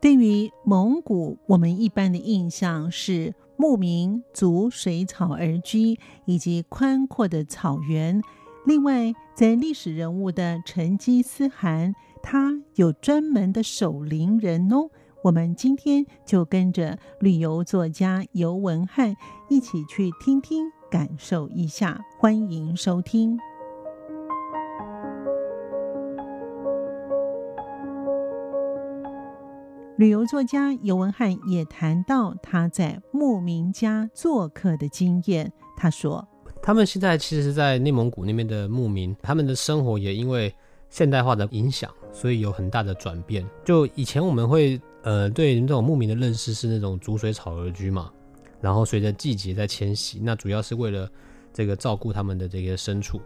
对于蒙古，我们一般的印象是牧民逐水草而居，以及宽阔的草原。另外，在历史人物的成吉思汗，他有专门的守陵人哦。我们今天就跟着旅游作家游文汉一起去听听，感受一下。欢迎收听。旅游作家游文汉也谈到他在牧民家做客的经验。他说：“他们现在其实是在内蒙古那边的牧民，他们的生活也因为现代化的影响，所以有很大的转变。就以前我们会呃对这种牧民的认识是那种逐水草而居嘛，然后随着季节在迁徙，那主要是为了这个照顾他们的这个牲畜。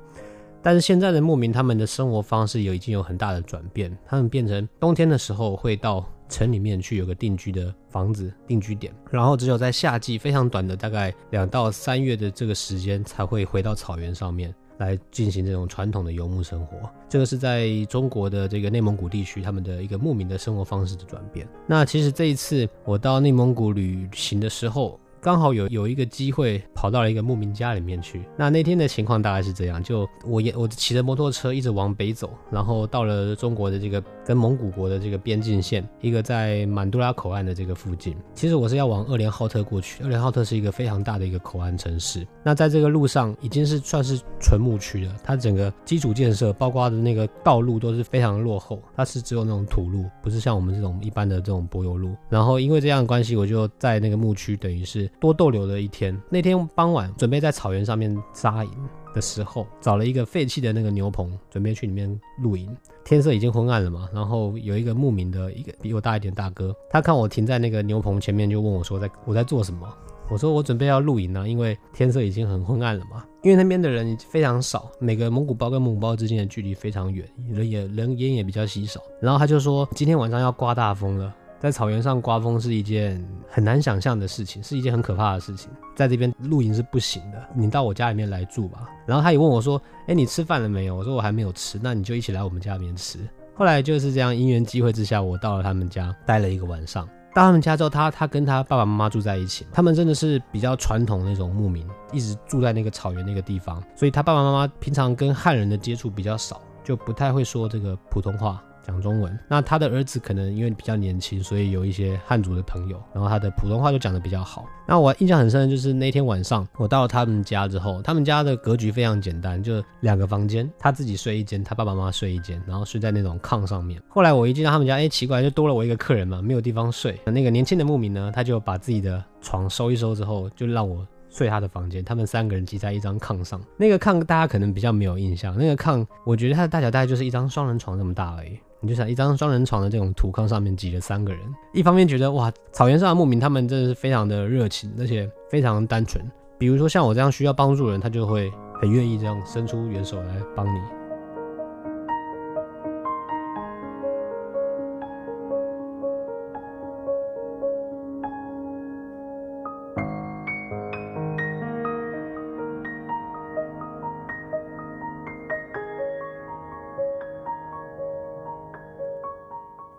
但是现在的牧民他们的生活方式有已经有很大的转变，他们变成冬天的时候会到。”城里面去有个定居的房子，定居点，然后只有在夏季非常短的大概两到三月的这个时间才会回到草原上面来进行这种传统的游牧生活。这个是在中国的这个内蒙古地区他们的一个牧民的生活方式的转变。那其实这一次我到内蒙古旅行的时候。刚好有有一个机会跑到了一个牧民家里面去。那那天的情况大概是这样：就我也我骑着摩托车一直往北走，然后到了中国的这个跟蒙古国的这个边境线，一个在满都拉口岸的这个附近。其实我是要往二连浩特过去。二连浩特是一个非常大的一个口岸城市。那在这个路上已经是算是纯牧区了。它整个基础建设，包括的那个道路都是非常落后。它是只有那种土路，不是像我们这种一般的这种柏油路。然后因为这样的关系，我就在那个牧区，等于是。多逗留了一天。那天傍晚，准备在草原上面扎营的时候，找了一个废弃的那个牛棚，准备去里面露营。天色已经昏暗了嘛，然后有一个牧民的一个比我大一点大哥，他看我停在那个牛棚前面，就问我说在：“我在做什么？”我说：“我准备要露营呢，因为天色已经很昏暗了嘛。因为那边的人非常少，每个蒙古包跟蒙古包之间的距离非常远，人也人烟也比较稀少。然后他就说：今天晚上要刮大风了。”在草原上刮风是一件很难想象的事情，是一件很可怕的事情。在这边露营是不行的，你到我家里面来住吧。然后他也问我说：“哎，你吃饭了没有？”我说：“我还没有吃。”那你就一起来我们家里面吃。后来就是这样因缘机会之下，我到了他们家待了一个晚上。到他们家之后，他他跟他爸爸妈妈住在一起，他们真的是比较传统那种牧民，一直住在那个草原那个地方，所以他爸爸妈妈平常跟汉人的接触比较少，就不太会说这个普通话。讲中文，那他的儿子可能因为比较年轻，所以有一些汉族的朋友，然后他的普通话就讲得比较好。那我印象很深的就是那天晚上，我到了他们家之后，他们家的格局非常简单，就两个房间，他自己睡一间，他爸爸妈妈睡一间，然后睡在那种炕上面。后来我一进到他们家，哎，奇怪，就多了我一个客人嘛，没有地方睡。那个年轻的牧民呢，他就把自己的床收一收之后，就让我睡他的房间。他们三个人挤在一张炕上，那个炕大家可能比较没有印象，那个炕我觉得它的大小大概就是一张双人床这么大而已。你就想一张双人床的这种土炕上面挤了三个人，一方面觉得哇，草原上的牧民他们真的是非常的热情，而且非常单纯。比如说像我这样需要帮助的人，他就会很愿意这样伸出援手来帮你。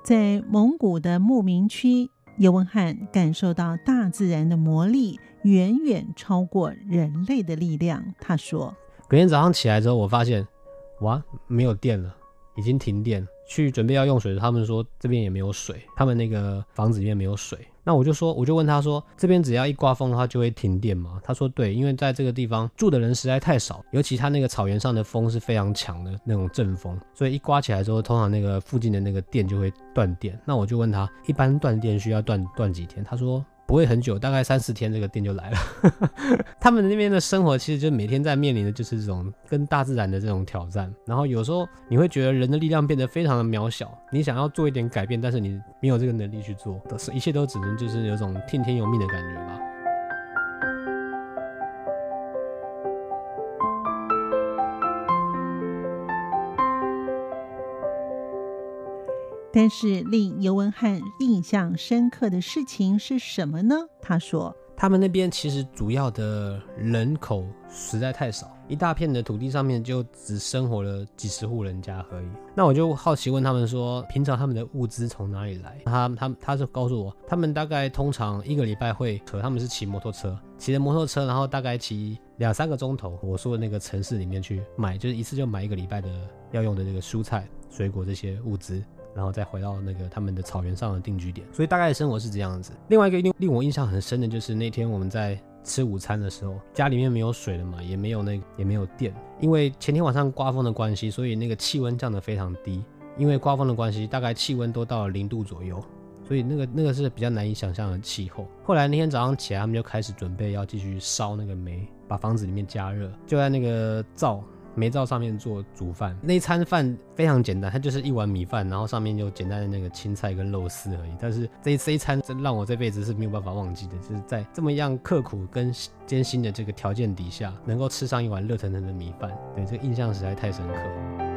在蒙古的牧民区，尤文汉感受到大自然的魔力远远超过人类的力量。他说：“隔天早上起来之后，我发现，哇，没有电了，已经停电。去准备要用水，他们说这边也没有水，他们那个房子里面没有水。”那我就说，我就问他说，这边只要一刮风的话就会停电吗？他说对，因为在这个地方住的人实在太少，尤其他那个草原上的风是非常强的那种阵风，所以一刮起来之后，通常那个附近的那个电就会断电。那我就问他，一般断电需要断断几天？他说不会很久，大概三四天，这个店就来了。他们那边的生活其实就每天在面临的就是这种跟大自然的这种挑战。然后有时候你会觉得人的力量变得非常的渺小，你想要做一点改变，但是你没有这个能力去做，一切都只能就是有种听天由命的感觉吧。但是令尤文汉印象深刻的事情是什么呢？他说：“他们那边其实主要的人口实在太少，一大片的土地上面就只生活了几十户人家而已。那我就好奇问他们说，平常他们的物资从哪里来？他他他就告诉我，他们大概通常一个礼拜会可他们是骑摩托车，骑着摩托车，然后大概骑两三个钟头，我说的那个城市里面去买，就是一次就买一个礼拜的要用的这个蔬菜、水果这些物资。”然后再回到那个他们的草原上的定居点，所以大概的生活是这样子。另外一个令令我印象很深的就是那天我们在吃午餐的时候，家里面没有水了嘛，也没有那个也没有电，因为前天晚上刮风的关系，所以那个气温降得非常低。因为刮风的关系，大概气温都到了零度左右，所以那个那个是比较难以想象的气候。后来那天早上起来，他们就开始准备要继续烧那个煤，把房子里面加热，就在那个灶。煤灶上面做煮饭，那一餐饭非常简单，它就是一碗米饭，然后上面就简单的那个青菜跟肉丝而已。但是这一这一餐真让我这辈子是没有办法忘记的，就是在这么样刻苦跟艰辛的这个条件底下，能够吃上一碗热腾腾的米饭，对，这个印象实在太深刻。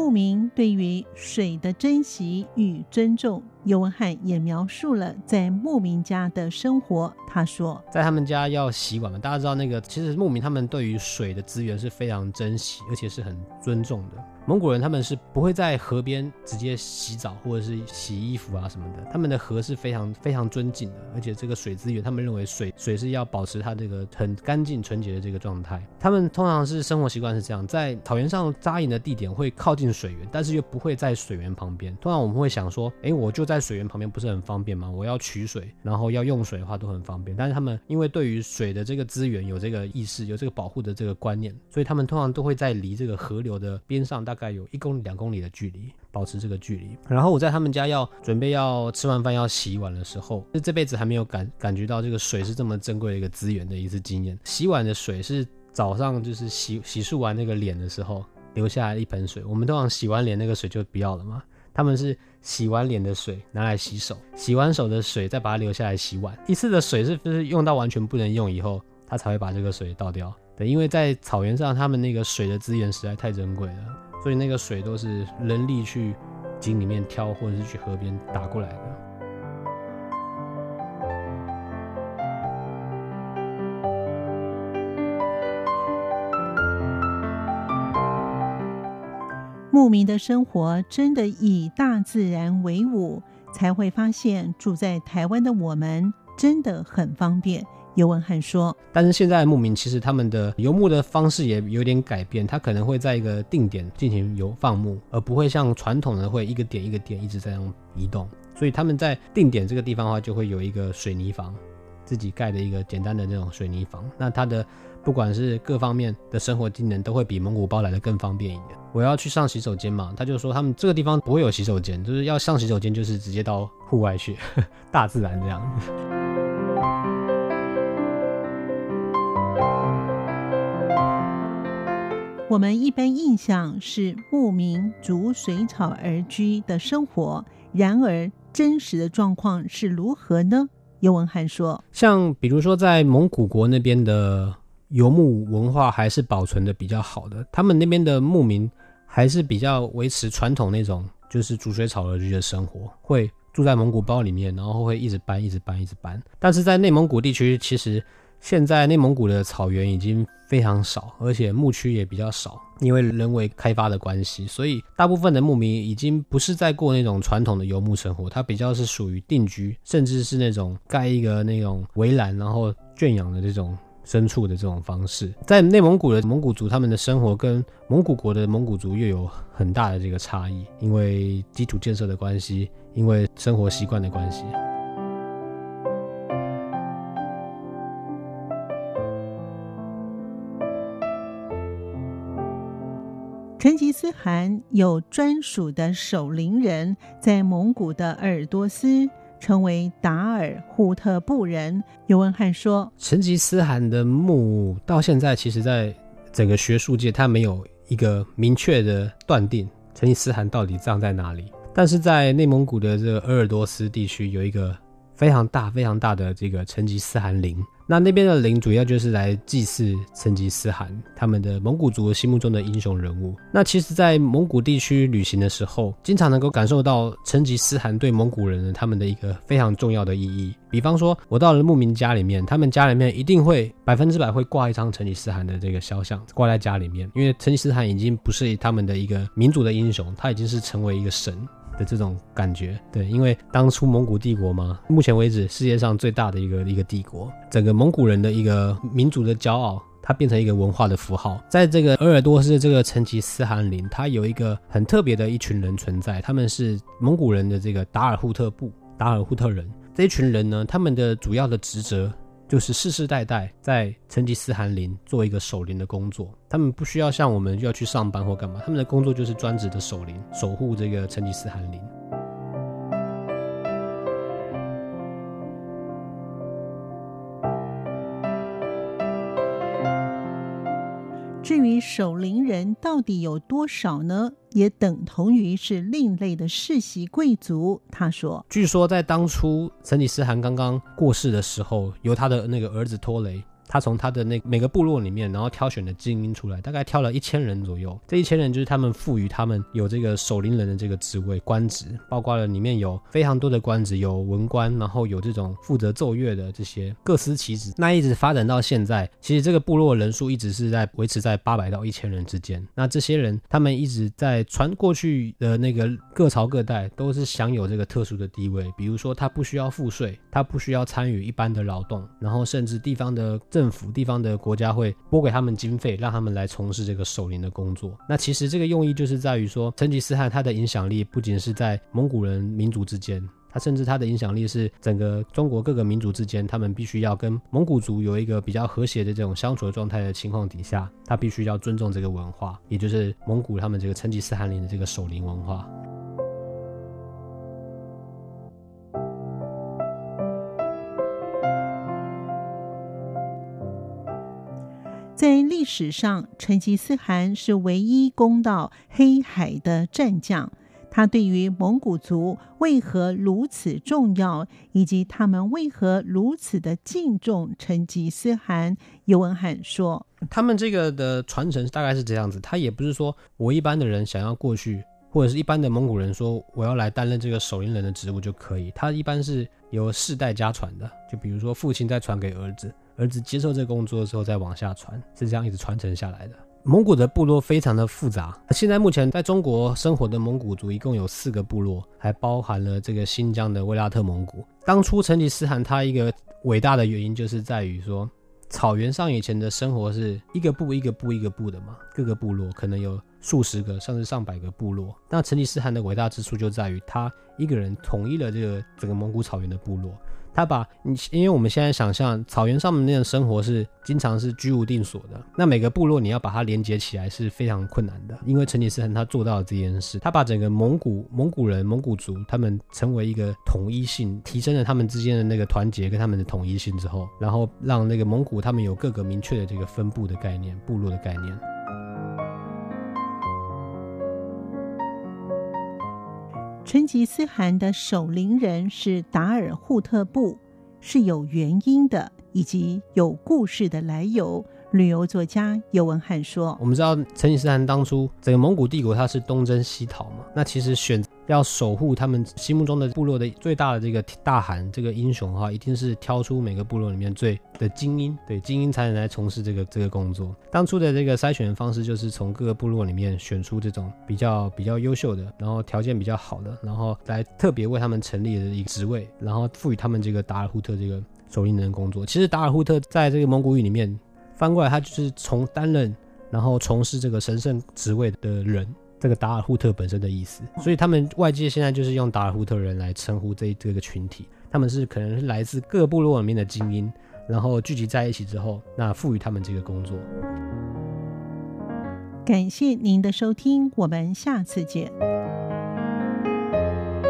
牧民对于水的珍惜与尊重，尤文汉也描述了在牧民家的生活。他说，在他们家要洗碗嘛，大家知道那个，其实牧民他们对于水的资源是非常珍惜，而且是很尊重的。蒙古人他们是不会在河边直接洗澡或者是洗衣服啊什么的，他们的河是非常非常尊敬的，而且这个水资源，他们认为水水是要保持它这个很干净纯洁的这个状态。他们通常是生活习惯是这样，在草原上扎营的地点会靠近水源，但是又不会在水源旁边。通常我们会想说，哎，我就在水源旁边，不是很方便吗？我要取水，然后要用水的话都很方便。但是他们因为对于水的这个资源有这个意识，有这个保护的这个观念，所以他们通常都会在离这个河流的边上大概有一公里、两公里的距离，保持这个距离。然后我在他们家要准备要吃完饭要洗碗的时候，是这辈子还没有感感觉到这个水是这么珍贵的一个资源的一次经验。洗碗的水是早上就是洗洗漱完那个脸的时候留下来一盆水，我们通常洗完脸那个水就不要了嘛。他们是洗完脸的水拿来洗手，洗完手的水再把它留下来洗碗。一次的水是不是用到完全不能用以后，他才会把这个水倒掉？对，因为在草原上，他们那个水的资源实在太珍贵了。所以那个水都是人力去井里面挑，或者是去河边打过来的。牧民的生活真的以大自然为伍，才会发现住在台湾的我们真的很方便。尤文汉说：“但是现在牧民其实他们的游牧的方式也有点改变，他可能会在一个定点进行游放牧，而不会像传统的会一个点一个点一直这样移动。所以他们在定点这个地方的话，就会有一个水泥房，自己盖的一个简单的那种水泥房。那他的不管是各方面的生活技能，都会比蒙古包来的更方便一点。我要去上洗手间嘛，他就说他们这个地方不会有洗手间，就是要上洗手间就是直接到户外去，大自然这样。”我们一般印象是牧民逐水草而居的生活，然而真实的状况是如何呢？尤文汉说：“像比如说在蒙古国那边的游牧文化还是保存的比较好的，他们那边的牧民还是比较维持传统那种，就是逐水草而居的生活，会住在蒙古包里面，然后会一直搬，一直搬，一直搬。但是在内蒙古地区，其实。”现在内蒙古的草原已经非常少，而且牧区也比较少，因为人为开发的关系，所以大部分的牧民已经不是在过那种传统的游牧生活，它比较是属于定居，甚至是那种盖一个那种围栏，然后圈养的这种牲畜的这种方式。在内蒙古的蒙古族，他们的生活跟蒙古国的蒙古族又有很大的这个差异，因为基础建设的关系，因为生活习惯的关系。成吉思汗有专属的守陵人，在蒙古的鄂尔多斯称为达尔扈特部人。尤文汉说，成吉思汗的墓到现在，其实在整个学术界，他没有一个明确的断定，成吉思汗到底葬在哪里。但是在内蒙古的这个鄂尔多斯地区，有一个非常大、非常大的这个成吉思汗陵。那那边的陵主要就是来祭祀成吉思汗，他们的蒙古族心目中的英雄人物。那其实，在蒙古地区旅行的时候，经常能够感受到成吉思汗对蒙古人他们的一个非常重要的意义。比方说，我到了牧民家里面，他们家里面一定会百分之百会挂一张成吉思汗的这个肖像挂在家里面，因为成吉思汗已经不是他们的一个民族的英雄，他已经是成为一个神。的这种感觉，对，因为当初蒙古帝国嘛，目前为止世界上最大的一个一个帝国，整个蒙古人的一个民族的骄傲，它变成一个文化的符号。在这个鄂尔多斯这个成吉思汗陵，它有一个很特别的一群人存在，他们是蒙古人的这个达尔扈特部，达尔扈特人。这一群人呢，他们的主要的职责。就是世世代代在成吉思汗陵做一个守陵的工作，他们不需要像我们要去上班或干嘛，他们的工作就是专职的守陵，守护这个成吉思汗陵。至于守陵人到底有多少呢？也等同于是另类的世袭贵族。他说：“据说在当初成吉思汗刚刚过世的时候，由他的那个儿子托雷。”他从他的那每个部落里面，然后挑选的精英出来，大概挑了一千人左右。这一千人就是他们赋予他们有这个守陵人的这个职位官职，包括了里面有非常多的官职，有文官，然后有这种负责奏乐的这些各司其职。那一直发展到现在，其实这个部落人数一直是在维持在八百到一千人之间。那这些人他们一直在传过去的那个各朝各代都是享有这个特殊的地位，比如说他不需要赋税，他不需要参与一般的劳动，然后甚至地方的政政府地方的国家会拨给他们经费，让他们来从事这个守灵的工作。那其实这个用意就是在于说，成吉思汗他的影响力不仅是在蒙古人民族之间，他甚至他的影响力是整个中国各个民族之间，他们必须要跟蒙古族有一个比较和谐的这种相处的状态的情况底下，他必须要尊重这个文化，也就是蒙古他们这个成吉思汗陵的这个守灵文化。在历史上，成吉思汗是唯一攻到黑海的战将。他对于蒙古族为何如此重要，以及他们为何如此的敬重成吉思汗，尤文罕说：“他们这个的传承大概是这样子。他也不是说我一般的人想要过去，或者是一般的蒙古人说我要来担任这个守陵人的职务就可以。他一般是由世代家传的，就比如说父亲再传给儿子。”儿子接受这个工作的时候，再往下传，是这样一直传承下来的。蒙古的部落非常的复杂，现在目前在中国生活的蒙古族一共有四个部落，还包含了这个新疆的维拉特蒙古。当初成吉思汗他一个伟大的原因，就是在于说，草原上以前的生活是一个部一个部一个部的嘛，各个部落可能有数十个甚至上百个部落。那成吉思汗的伟大之处就在于他一个人统一了这个整个蒙古草原的部落。他把你，因为我们现在想象草原上面那种生活是经常是居无定所的，那每个部落你要把它连接起来是非常困难的。因为成吉思汗他做到了这件事，他把整个蒙古蒙古人蒙古族他们成为一个统一性，提升了他们之间的那个团结跟他们的统一性之后，然后让那个蒙古他们有各个明确的这个分布的概念、部落的概念。成吉思汗的守陵人是达尔扈特部，是有原因的，以及有故事的来由。旅游作家尤文汉说：“我们知道成吉思汗当初整个蒙古帝国他是东征西讨嘛，那其实选。”要守护他们心目中的部落的最大的这个大汗这个英雄哈，一定是挑出每个部落里面最的精英，对精英才能来从事这个这个工作。当初的这个筛选方式就是从各个部落里面选出这种比较比较优秀的，然后条件比较好的，然后来特别为他们成立的一个职位，然后赋予他们这个达尔扈特这个守陵人的工作。其实达尔扈特在这个蒙古语里面翻过来，他就是从担任然后从事这个神圣职位的人。这个达尔扈特本身的意思，所以他们外界现在就是用达尔扈特人来称呼这这个群体。他们是可能是来自各部落里面的精英，然后聚集在一起之后，那赋予他们这个工作。感谢您的收听，我们下次见。